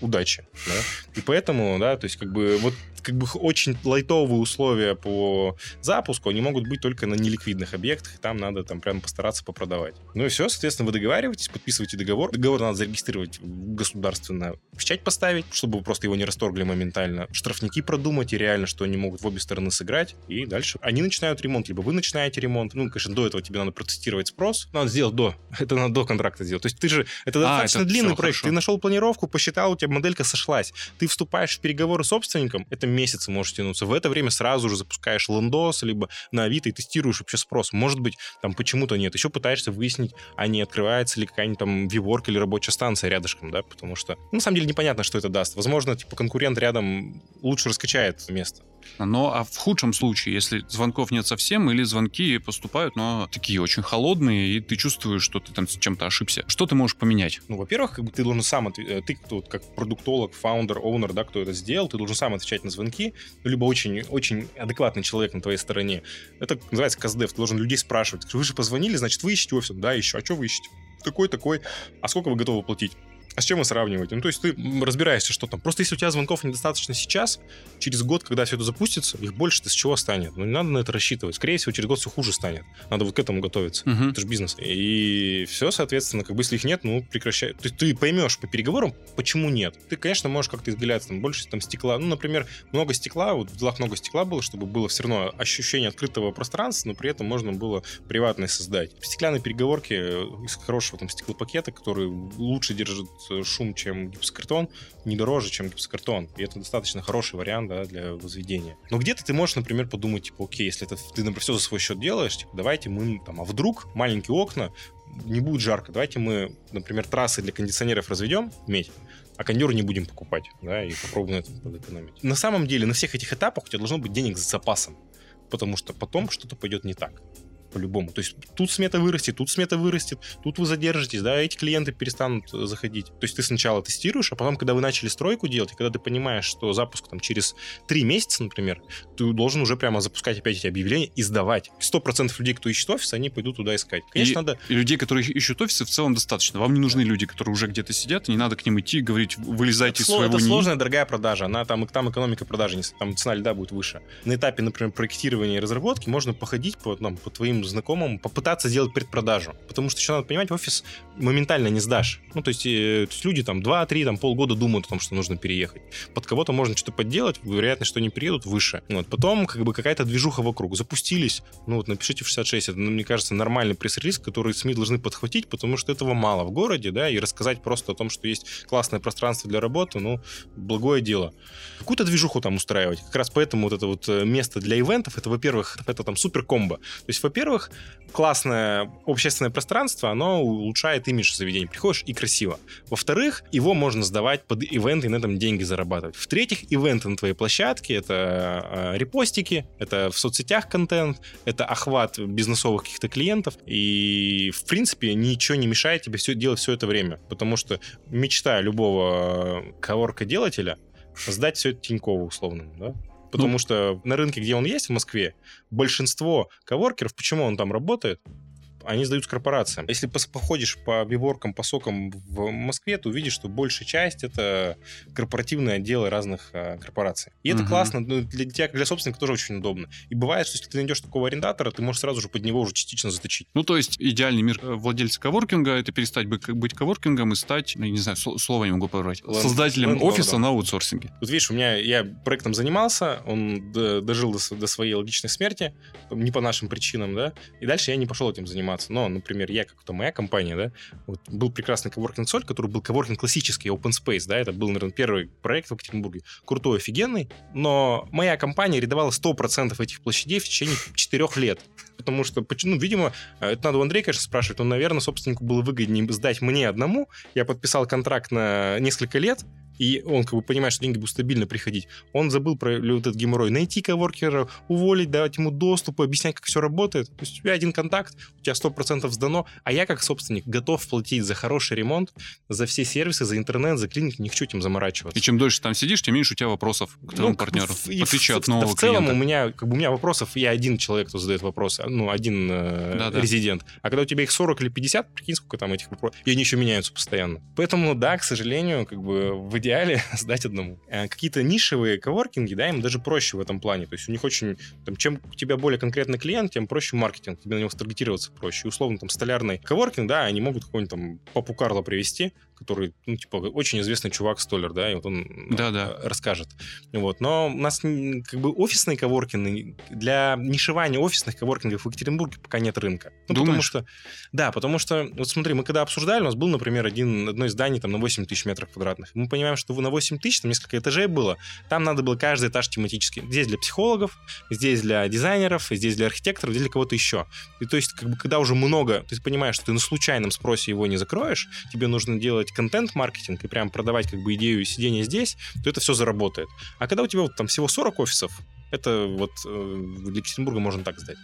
удачи, да, и поэтому, да, то есть как бы вот как бы очень лайтовые условия по запуску, они могут быть только на неликвидных объектах, и там надо там прям постараться попродавать. Ну и все, соответственно, вы договариваетесь, подписываете договор. Договор надо зарегистрировать государственно, в печать поставить, чтобы просто его не расторгли моментально. Штрафники продумать и реально, что они могут в обе стороны сыграть, и дальше они начинают ремонт, либо вы начинаете ремонт. Ну, конечно, до этого тебе надо протестировать спрос. Надо сделать до. Это надо до контракта сделать. То есть ты же... Это а, достаточно это длинный проект. Хорошо. Ты нашел планировку, посчитал, у тебя моделька сошлась. Ты вступаешь в переговоры с собственником, это месяцы может тянуться. В это время сразу же запускаешь лендос, либо на Авито и тестируешь вообще спрос. Может быть, там почему-то нет. Еще пытаешься выяснить, а не открывается ли какая-нибудь там виворк или рабочая станция рядышком, да, потому что, ну, на самом деле, непонятно, что это даст. Возможно, типа, конкурент рядом лучше раскачает место. Но а в худшем случае, если звонков нет совсем, или звонки поступают, но такие очень холодные, и ты чувствуешь, что ты там с чем-то ошибся, что ты можешь поменять? Ну, во-первых, как бы ты должен сам, э, ты кто, как продуктолог, фаундер, оунер, да, кто это сделал, ты должен сам отвечать на звонки, ну, либо очень, очень адекватный человек на твоей стороне. Это называется каздев, ты должен людей спрашивать. Вы же позвонили, значит, вы ищете офис? Да, еще. А что вы ищете? Такой, такой. А сколько вы готовы платить? А с чем вы сравниваете? Ну, то есть ты разбираешься, что там. Просто если у тебя звонков недостаточно сейчас, через год, когда все это запустится, их больше-то с чего станет? Ну, не надо на это рассчитывать. Скорее всего, через год все хуже станет. Надо вот к этому готовиться. Угу. Это же бизнес. И все, соответственно, как бы если их нет, ну, прекращай. То есть ты поймешь по переговорам, почему нет. Ты, конечно, можешь как-то изгаляться, там, больше там стекла. Ну, например, много стекла, вот в делах много стекла было, чтобы было все равно ощущение открытого пространства, но при этом можно было приватное создать. Стеклянные переговорки из хорошего там стеклопакета, который лучше держит Э, шум, чем гипсокартон, не дороже, чем гипсокартон. И это достаточно хороший вариант да, для возведения. Но где-то ты можешь, например, подумать, типа, окей, если это ты, например, все за свой счет делаешь, типа, давайте мы там, а вдруг маленькие окна, не будет жарко, давайте мы, например, трассы для кондиционеров разведем, медь, а кондер не будем покупать, да, и попробуем это подэкономить. На самом деле, на всех этих этапах у тебя должно быть денег с запасом, потому что потом что-то пойдет не так по-любому. То есть тут смета вырастет, тут смета вырастет, тут вы задержитесь, да, эти клиенты перестанут э, заходить. То есть ты сначала тестируешь, а потом, когда вы начали стройку делать, и когда ты понимаешь, что запуск там через три месяца, например, ты должен уже прямо запускать опять эти объявления и сдавать. Сто процентов людей, кто ищет офис, они пойдут туда искать. Конечно, и, надо... И людей, которые ищут офисы, в целом достаточно. Вам не нужны люди, которые уже где-то сидят, и не надо к ним идти и говорить, вылезайте это из своего Это сложная, дорогая продажа. Она там, там экономика продажи, там цена льда будет выше. На этапе, например, проектирования и разработки можно походить по, там, по твоим знакомым, попытаться пытаться сделать предпродажу. Потому что еще надо понимать, офис моментально не сдашь. Ну, то есть, э, то есть люди там 2-3, там полгода думают о том, что нужно переехать. Под кого-то можно что-то подделать, вероятность, что они приедут, выше. Вот. Потом как бы какая-то движуха вокруг. Запустились, ну вот напишите в 66, это, ну, мне кажется, нормальный пресс-релиз, который СМИ должны подхватить, потому что этого мало в городе, да, и рассказать просто о том, что есть классное пространство для работы, ну, благое дело. Какую-то движуху там устраивать. Как раз поэтому вот это вот э, место для ивентов, это, во-первых, это там супер комбо. То есть, во-первых, во-первых, классное общественное пространство, оно улучшает имидж заведения. Приходишь и красиво. Во-вторых, его можно сдавать под ивенты и на этом деньги зарабатывать. В-третьих, ивенты на твоей площадке — это э, репостики, это в соцсетях контент, это охват бизнесовых каких-то клиентов. И, в принципе, ничего не мешает тебе все делать все это время. Потому что мечта любого коворка-делателя — сдать все это Тинькову условно, да? Потому ну, что на рынке, где он есть в Москве, большинство коворкеров, почему он там работает, они сдают с корпорациям. Если походишь по биворкам, по сокам в Москве, то увидишь, что большая часть это корпоративные отделы разных а, корпораций. И это угу. классно, но для тебя, для собственника тоже очень удобно. И бывает, что если ты найдешь такого арендатора, ты можешь сразу же под него уже частично заточить. Ну, то есть идеальный мир э, владельца коворкинга — это перестать быть, коворкингом и стать, ну, я не знаю, слово не могу подобрать, создателем Land офиса на аутсорсинге. Вот видишь, у меня, я проектом занимался, он дожил до, до своей логичной смерти, не по нашим причинам, да, и дальше я не пошел этим заниматься заниматься. Но, например, я, как-то моя компания, да, вот был прекрасный коворкинг Соль, который был коворкинг классический, open space, да, это был, наверное, первый проект в Екатеринбурге. Крутой, офигенный, но моя компания арендовала 100% этих площадей в течение 4 лет. Потому что, ну, видимо, э, это надо у Андрея, конечно, спрашивать. Он, наверное, собственнику было выгоднее сдать мне одному. Я подписал контракт на несколько лет, и он как бы понимает, что деньги будут стабильно приходить. Он забыл про вот этот геморрой. Найти коворкера, уволить, давать ему доступ, объяснять, как все работает. То есть у тебя один контакт, у тебя 100% сдано, а я как собственник готов платить за хороший ремонт, за все сервисы, за интернет, за клиник, не хочу этим заморачиваться. И чем дольше там сидишь, тем меньше у тебя вопросов к твоему ну, партнеру, в, в отличие в, от нового В целом клиента. у меня, как бы у меня вопросов, я один человек, кто задает вопросы, ну, один э, да, резидент. А когда у тебя их 40 или 50, прикинь, сколько там этих вопросов, и они еще меняются постоянно. Поэтому, да, к сожалению, как бы в идеале сдать одному. Э, какие-то нишевые коворкинги, да, им даже проще в этом плане. То есть у них очень, там, чем у тебя более конкретный клиент, тем проще маркетинг, тебе на него старгетироваться проще. И условно, там, столярный коворкинг, да, они могут какой-нибудь там Папу Карло привести, который, ну, типа, очень известный чувак Столер, да, и вот он да, да. расскажет. Вот. Но у нас как бы офисные коворкинги, для нишевания офисных коворкингов в Екатеринбурге пока нет рынка. Ну, Думаешь? потому что, да, потому что, вот смотри, мы когда обсуждали, у нас был, например, один, одно из зданий там на 8 тысяч метров квадратных. Мы понимаем, что на 8 тысяч, там несколько этажей было, там надо было каждый этаж тематически. Здесь для психологов, здесь для дизайнеров, здесь для архитекторов, здесь для кого-то еще. И то есть, как бы, когда уже много, ты понимаешь, что ты на случайном спросе его не закроешь, тебе нужно делать контент-маркетинг и прям продавать как бы идею сидения здесь, то это все заработает. А когда у тебя вот там всего 40 офисов, это вот э, для Екатеринбурга можно так сдать.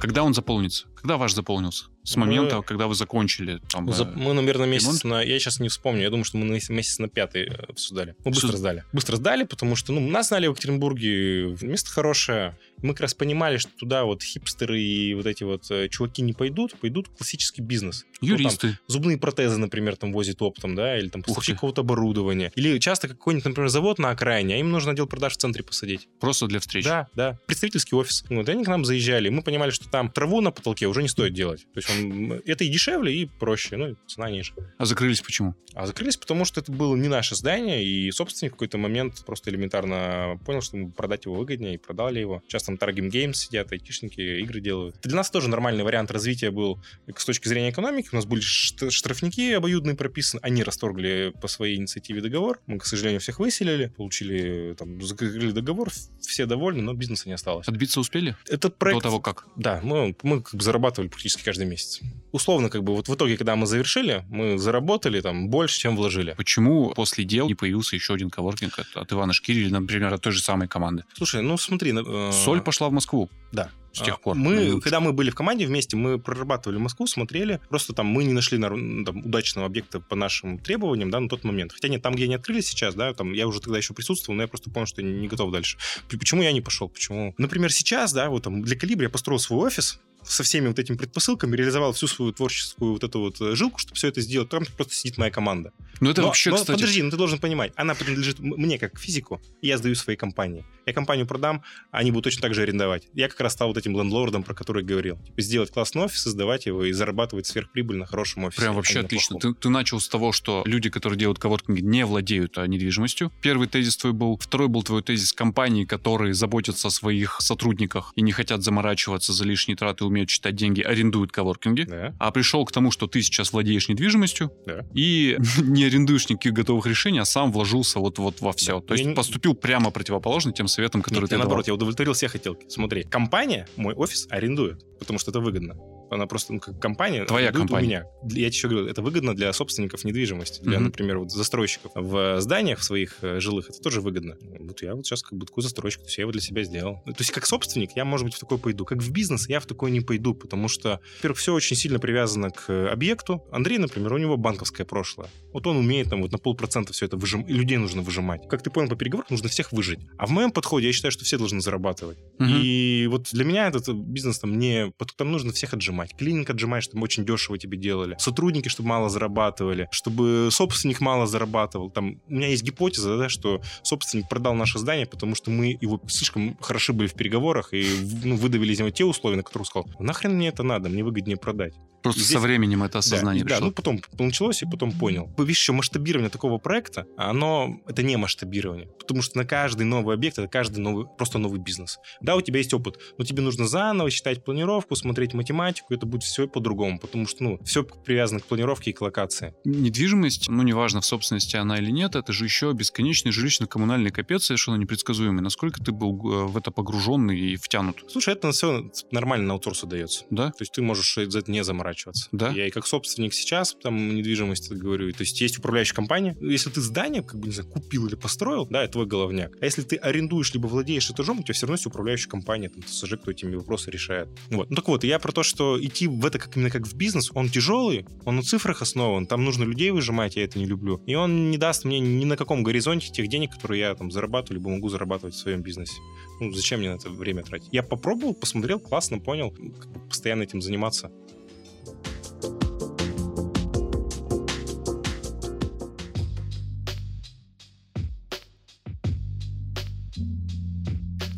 Когда он заполнится? Когда ваш заполнился? С момента, мы... когда вы закончили? Там, За... Э, мы, наверное, месяц ремонт? на... Я сейчас не вспомню. Я думаю, что мы месяц на пятый э, обсуждали. Мы быстро Что... сдали. Быстро сдали, потому что ну, нас знали в Екатеринбурге. Место хорошее. Мы как раз понимали, что туда вот хипстеры и вот эти вот э, чуваки не пойдут. Пойдут классический бизнес. Юристы. Ну, там, зубные протезы, например, там возит оптом, да, или там поставщик какого-то оборудования. Или часто какой-нибудь, например, завод на окраине, а им нужно отдел продаж в центре посадить. Просто для встреч. Да, да. Представительский офис. Вот, и они к нам заезжали. Мы понимали, что там траву на потолке уже не стоит делать. То есть он, это и дешевле, и проще, ну, цена ниже. А закрылись почему? А закрылись, потому что это было не наше здание, и собственник в какой-то момент просто элементарно понял, что продать его выгоднее, и продали его. Сейчас там Target Games сидят, айтишники игры делают. Это для нас тоже нормальный вариант развития был с точки зрения экономики. У нас были штрафники обоюдные прописаны, они расторгли по своей инициативе договор. Мы, к сожалению, всех выселили, получили, там, закрыли договор, все довольны, но бизнеса не осталось. Отбиться успели? Это проект... До того как? Да, мы, мы как бы зарабатывали практически каждый месяц. Условно, как бы, вот в итоге, когда мы завершили, мы заработали там больше, чем вложили. Почему после дел не появился еще один коворкинг от, от Ивана Шкири или, например, от той же самой команды? Слушай, ну смотри... Э... Соль пошла в Москву. Да с тех пор. Мы, когда мы были в команде вместе, мы прорабатывали Москву, смотрели. Просто там мы не нашли там, удачного объекта по нашим требованиям, да, на тот момент. Хотя нет, там, где они открылись сейчас, да, там я уже тогда еще присутствовал, но я просто понял, что не готов дальше. Почему я не пошел? Почему? Например, сейчас, да, вот там для Калибра я построил свой офис, со всеми вот этими предпосылками реализовал всю свою творческую вот эту вот э, жилку, чтобы все это сделать. Там просто сидит моя команда. Ну это но, вообще, но, кстати... Подожди, ну ты должен понимать, она принадлежит мне как физику, и я сдаю своей компании. Я компанию продам, они будут точно так же арендовать. Я как раз стал вот этим лендлордом, про который говорил. Типа сделать классный офис, создавать его и зарабатывать сверхприбыль на хорошем офисе. Прям вообще отлично. Ты, ты начал с того, что люди, которые делают коворкинги, не владеют а, недвижимостью. Первый тезис твой был. Второй был твой тезис компании, которые заботятся о своих сотрудниках и не хотят заморачиваться за лишние траты умеют считать деньги, арендуют коворкинги, Да. а пришел к тому, что ты сейчас владеешь недвижимостью Да. и не арендуешь никаких готовых решений, а сам вложился вот, вот во все. Да. То есть Я поступил прямо противоположно тем советам, которые Нет, ты я давал. наоборот, я удовлетворил все хотелки. Смотри, компания мой офис арендует, потому что это выгодно. Она просто, ну, как компания Твоя компания. у меня. Я тебе еще говорю, это выгодно для собственников недвижимости, для, Мгм. например, вот застройщиков. В зданиях своих э, жилых это тоже выгодно. Вот я вот сейчас как бы такую застройщик, то есть я его для себя сделал. То есть как собственник я, может быть, в такой пойду. Как в бизнес я в такой не пойду, потому что, во-первых, все очень сильно привязано к э, объекту. Андрей, например, у него банковское прошлое. Вот он умеет там вот на полпроцента все это выжимать. И людей нужно выжимать. Как ты понял по переговорам, нужно всех выжить. А в моем подходе я считаю, что все должны зарабатывать. Мгм. И вот для меня этот бизнес там не... Там нужно всех отжимать. Клининг отжимать, чтобы очень дешево тебе делали. Сотрудники, чтобы мало зарабатывали. Чтобы собственник мало зарабатывал. Там у меня есть гипотеза, да, что собственник продал наше здание, потому что мы его слишком хороши были в переговорах и ну, выдавили из него те условия, на которые он сказал, «Ну, нахрен мне это надо, мне выгоднее продать. Просто здесь- со временем это Да, осознание да, пришло. ну потом началось, и потом понял. Видишь, еще масштабирование такого проекта, оно, это не масштабирование. Потому что на каждый новый объект, это каждый новый, просто новый бизнес. Да, у тебя есть опыт, но тебе нужно заново считать планировку, смотреть математику, это будет все по-другому, потому что, ну, все привязано к планировке и к локации. Недвижимость, ну, неважно, в собственности она или нет, это же еще бесконечный жилищно-коммунальный капец, совершенно непредсказуемый. Насколько ты был э, в это погруженный и втянут, Слушай, это все нормально на аутсорсу дается. да? То есть ты можешь за это не заморачиваться. Да? Я и как собственник сейчас там недвижимости говорю. То есть есть управляющая компания. Если ты здание, как бы, не знаю, купил или построил, да, это твой головняк. А если ты арендуешь либо владеешь этажом, у тебя все равно есть управляющая компания, там, ТСЖ, кто этими вопросы решает. Вот. Ну так вот, я про то, что идти в это как именно как в бизнес, он тяжелый, он на цифрах основан, там нужно людей выжимать, я это не люблю. И он не даст мне ни на каком горизонте тех денег, которые я там зарабатываю, либо могу зарабатывать в своем бизнесе. Ну, зачем мне на это время тратить? Я попробовал, посмотрел, классно, понял, как постоянно этим заниматься.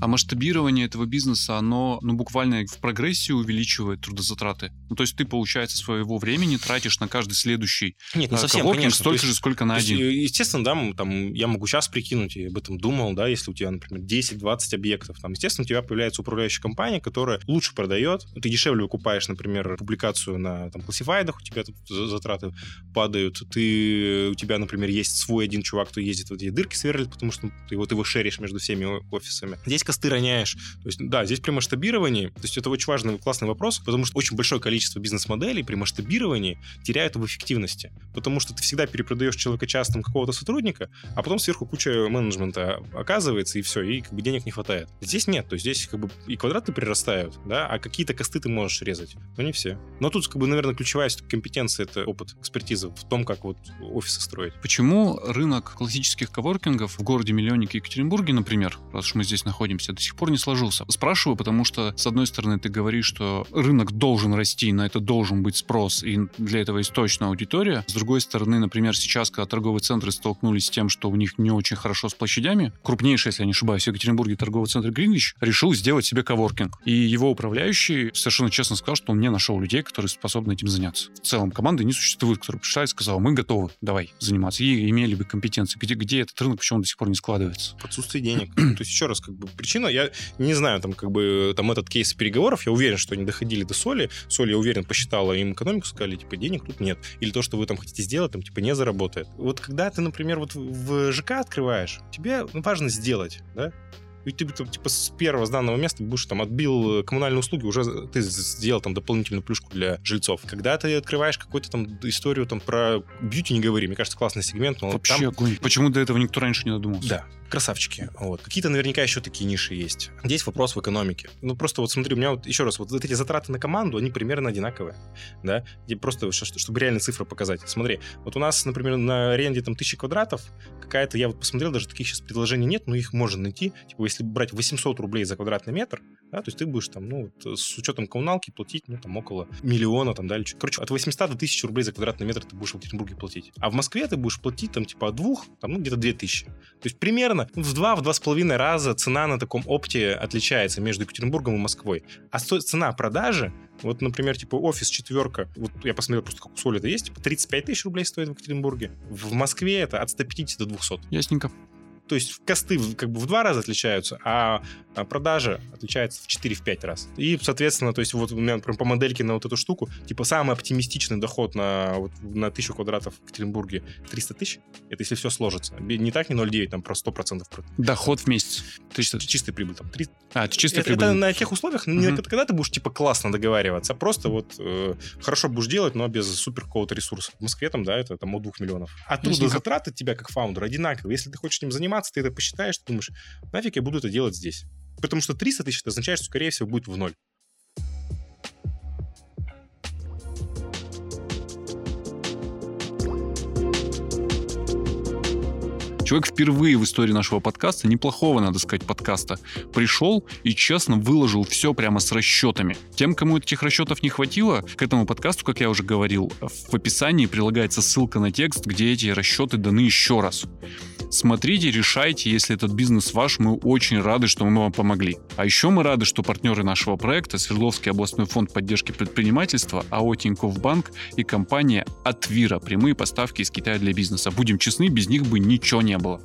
А масштабирование этого бизнеса, оно, ну, буквально в прогрессии увеличивает трудозатраты. Ну, то есть ты, получается, своего времени тратишь на каждый следующий Нет, не а, совсем, конечно. столько То же, есть- сколько на то есть, один. э, естественно, да, там, я могу сейчас прикинуть, и об этом думал, да, если у тебя, например, 10-20 объектов, там, естественно, у тебя появляется управляющая компания, которая лучше продает, ты дешевле выкупаешь, например, публикацию на там, классифайдах, у тебя тут за- затраты падают, ты, у тебя, например, есть свой один чувак, кто ездит в эти дырки сверлит, потому что ты вот его шеришь между всеми офисами. Здесь косты роняешь, то есть, да, здесь при масштабировании, то есть это очень важный, классный вопрос, потому что очень большое количество бизнес-моделей при масштабировании теряют в эффективности, потому что ты всегда перепродаешь человека частным какого-то сотрудника, а потом сверху куча менеджмента оказывается, и все, и как бы денег не хватает. Здесь нет, то есть здесь как бы и квадраты прирастают, да, а какие-то косты ты можешь резать, но не все. Но тут, как бы, наверное, ключевая компетенция — это опыт, экспертиза в том, как вот офисы строить. Почему рынок классических коворкингов в городе-миллионнике Екатеринбурге, например, раз уж мы здесь находимся, до сих пор не сложился? Спрашиваю, потому что, с одной стороны, ты говоришь, что рынок должен расти, на это должен быть спрос, и для этого есть точно аудитория. С другой стороны, например, сейчас, когда торговые центры столкнулись с тем, что у них не очень хорошо с площадями, крупнейший, если я не ошибаюсь, в Екатеринбурге торговый центр Гринвич решил сделать себе коворкинг. И его управляющий совершенно честно сказал, что он не нашел людей, которые способны этим заняться. В целом команды не существует, которая пришла и сказала, мы готовы, давай заниматься. И имели бы компетенции. Где, где этот рынок, почему он до сих пор не складывается? В отсутствии денег. То есть, еще раз, как бы причина, я не знаю, там, как бы, там, этот кейс переговоров, я уверен, что они доходили до соли. Соль, я уверен, посчитала им экономику, сказали, типа, денег тут нет. Или то, что вы там хотите сделать, там, типа, не заработает. Вот когда ты, например, вот в ЖК открываешь, тебе важно сделать, да? И ты там, типа с первого сданного места будешь там отбил коммунальные услуги, уже ты сделал там дополнительную плюшку для жильцов. Когда ты открываешь какую-то там историю там про бьюти, не говори, мне кажется, классный сегмент, но Вообще там огонь. Почему до этого никто раньше не додумался? да, красавчики. Вот. Какие-то наверняка еще такие ниши есть. Здесь вопрос в экономике. Ну, просто вот смотри, у меня вот еще раз, вот эти затраты на команду, они примерно одинаковые, да, и просто, чтобы реально цифры показать. Смотри, вот у нас, например, на аренде там тысячи квадратов, какая-то, я вот посмотрел, даже таких сейчас предложений нет, но их можно найти. Типа, если брать 800 рублей за квадратный метр, да, то есть ты будешь там, ну, вот, с учетом коммуналки платить, ну, там, около миллиона, там, да, или чё. Короче, от 800 до 1000 рублей за квадратный метр ты будешь в Екатеринбурге платить. А в Москве ты будешь платить, там, типа, от двух, там, ну, где-то 2000. То есть примерно в два, в два с половиной раза цена на таком опте отличается между Екатеринбургом и Москвой. А цена продажи, вот, например, типа офис четверка, вот я посмотрел просто, как у Соли это есть, типа 35 тысяч рублей стоит в Екатеринбурге. В Москве это от 150 до 200. Ясненько. То есть косты как бы в два раза отличаются, а продажа отличается в 4-5 раз. И, соответственно, то есть вот у меня например, по модельке на вот эту штуку, типа самый оптимистичный доход на, вот, на 1000 квадратов в Екатеринбурге 300 тысяч, это если все сложится. Не так, не 0,9, там про 100%. Доход в месяц. 300. Чистая прибыль там. 3... А, это чистая это, прибыль. Это на тех условиях, uh-huh. не когда ты будешь типа классно договариваться, а просто вот э, хорошо будешь делать, но без супер какого-то ресурса. В Москве там, да, это там от 2 миллионов. А трудозатраты от тебя как фаундера одинаковые. Если ты хочешь этим заниматься, ты это посчитаешь, ты думаешь, нафиг я буду это делать здесь. Потому что 300 тысяч это означает, что, скорее всего, будет в ноль. Человек впервые в истории нашего подкаста, неплохого, надо сказать, подкаста, пришел и честно выложил все прямо с расчетами. Тем, кому этих расчетов не хватило, к этому подкасту, как я уже говорил, в описании прилагается ссылка на текст, где эти расчеты даны еще раз. Смотрите, решайте, если этот бизнес ваш, мы очень рады, что мы вам помогли. А еще мы рады, что партнеры нашего проекта Свердловский областной фонд поддержки предпринимательства, АО Тинькофф Банк и компания Атвира, прямые поставки из Китая для бизнеса. Будем честны, без них бы ничего не было.